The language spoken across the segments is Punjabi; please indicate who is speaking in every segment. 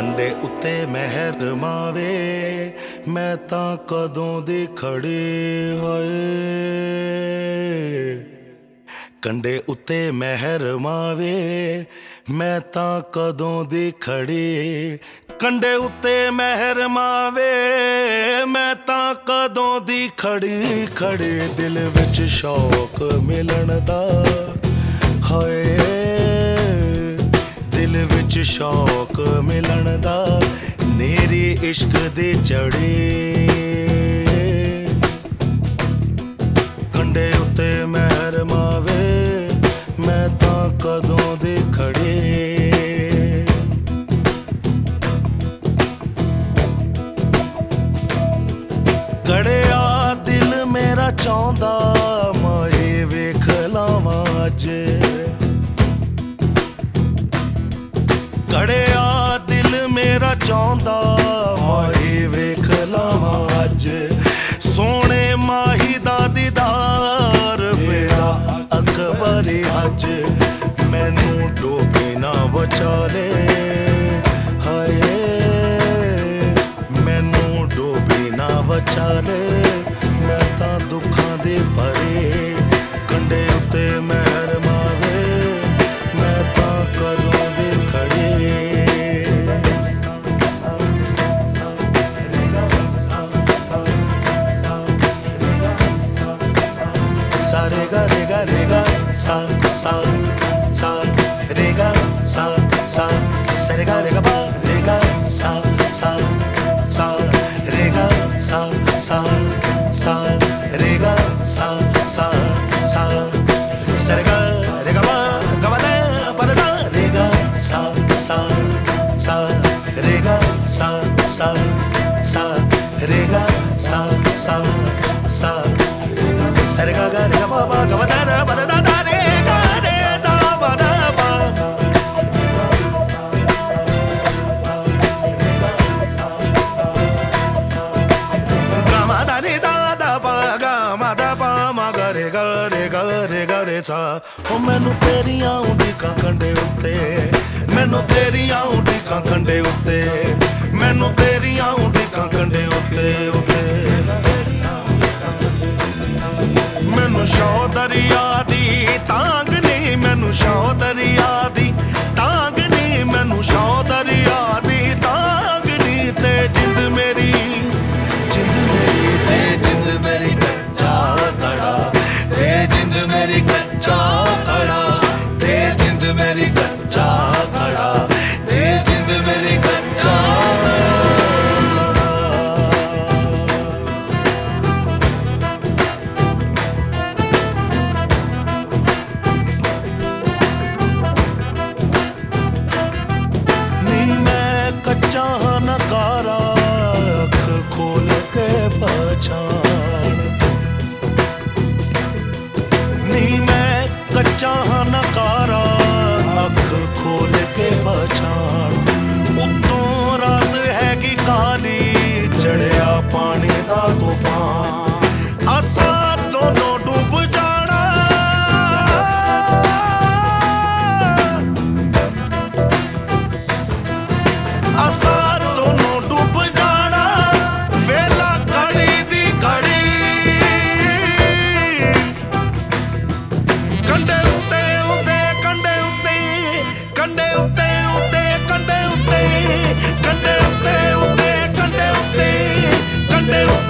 Speaker 1: ਕੰਡੇ ਉੱਤੇ ਮਹਿਰ ਮਾਵੇ ਮੈਂ ਤਾਂ ਕਦੋਂ ਦੀ ਖੜੀ ਹੋਏ। ਕੰਡੇ ਉੱਤੇ ਮਹਿਰ ਮਾਵੇ ਮੈਂ ਤਾਂ ਕਦੋਂ ਦੀ ਖੜੀ। ਕੰਡੇ ਉੱਤੇ ਮਹਿਰ ਮਾਵੇ ਮੈਂ ਤਾਂ ਕਦੋਂ ਦੀ ਖੜੀ। ਖੜੇ ਦਿਲ ਵਿੱਚ ਸ਼ੌਕ ਮਿਲਣ ਦਾ ਹਾਏ। ਦਿਲ ਵਿੱਚ ਸ਼ੌਕ ਮਿਲਣ ਦਾ, ਨੇਰੀ ਇਸ਼ਕ ਦੇ ਚੜੇ। ਕੰਡੇ ਉੱਤੇ ਮਹਿਰ ਮਾਵੇ, ਮੈਂ ਤਾਂ ਕਦੋਂ ਦੇ ਖੜੇ। ਕੜਿਆ ਦਿਲ ਮੇਰਾ ਚਾਹੁੰਦਾ ਮਾਏ ਵੇਖ ਲਾਵਾਂ ਅੱਜ। ਚਾਹੁੰਦਾ ਮਾਏ ਵੇਖ ਲਾਵਾਂ ਅੱਜ। ਸੋਹਣੇ ਮਾਹੀ ਦਾ ਦੀਦਾਰ, ਮੇਰਾ ਅਕਬਰ ਅੱਜ। ਮੈਨੂੰ ਡੋਬੇ ਨਾ ਵਿਚਾਲੇ ਹਾਏ। ਮੈਨੂੰ ਡੋਬੇ ਨਾ ਵਿਚਾਲੇ ਮੈਂ ਤਾਂ ਦੁੱਖਾਂ ਦੇ ਭਰੇ। 사 사, 내가 사 사, 세레가 내가 봐 내가 사 사, 사 내가 사 사, 사 내가 사 사, 사 세레가 내가 봐 가만해 바다다 내가 사 사, 사 내가 사 사. Re ga re sa ਉਹ ਮੈਨੂੰ ਤੇਰੀਆਂ ਉਡੀਕਾਂ ਕੰਡੇ ਉੱਤੇ। ਮੈਨੂੰ ਤੇਰੀਆਂ ਉਡੀਕਾਂ ਕੰਡੇ ਉੱਤੇ। ਮੈਨੂੰ ਤੇਰੀਆਂ ਉਡੀਕਾਂ ਕੰਡੇ ਉੱਤੇ ਉੱਤੇ। ਮੈਨੂੰ ਸ਼ੌ ਦਰਿਆ ਦੀ ਤਾਂਗ ਨਹੀਂ ਮੈਨੂੰ ਸ਼ੌ Oh. ਉੱਤੇ ਕੰਡੇ ਉੱਤੇ ਉੱਤੇ ਕੰਡੇ ਉੱਤੇ ਕੰਡੇ ਉੱਤੇ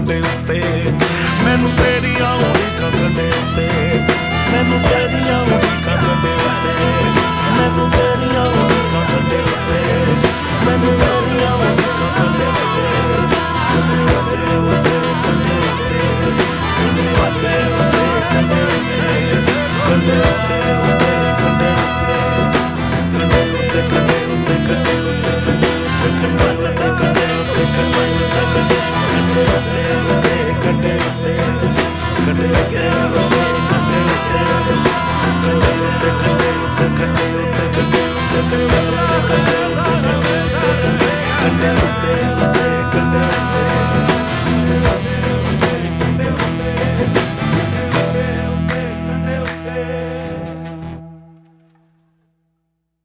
Speaker 1: ਕੰਡੇ ਉੱਤੇ। ਮੈਨੂੰ ਤੇਰੀਆਂ ਉਡੀਕਾਂ ਕੰਡੇ ਉੱਤੇ। ਮੈਨੂੰ ਤੇਰੀਆਂ ਉਡੀਕਾਂ ਕੰਡੇ ਉੱਤੇ।
Speaker 2: ਮੈਨੂੰ ਤੇਰੀਆਂ ਉਡੀਕਾਂ ਕੰਡੇ ਉੱਤੇ। ਮੈਨੂੰ ਤੇਰੀਆਂ ਉਡੀਕਾਂ ਕੰਡੇ ਉੱਤੇ। ਮੈਨੂੰ ਤੇਰੀਆਂ ਉਡੀਕਾਂ ਕੰਡੇ ਉੱਤੇ।
Speaker 1: ਮੈਨੂੰ ਤੇਰੀਆਂ ਉਡੀਕਾਂ ਕੰਡੇ ਉੱਤੇ। ਕੰਡੇ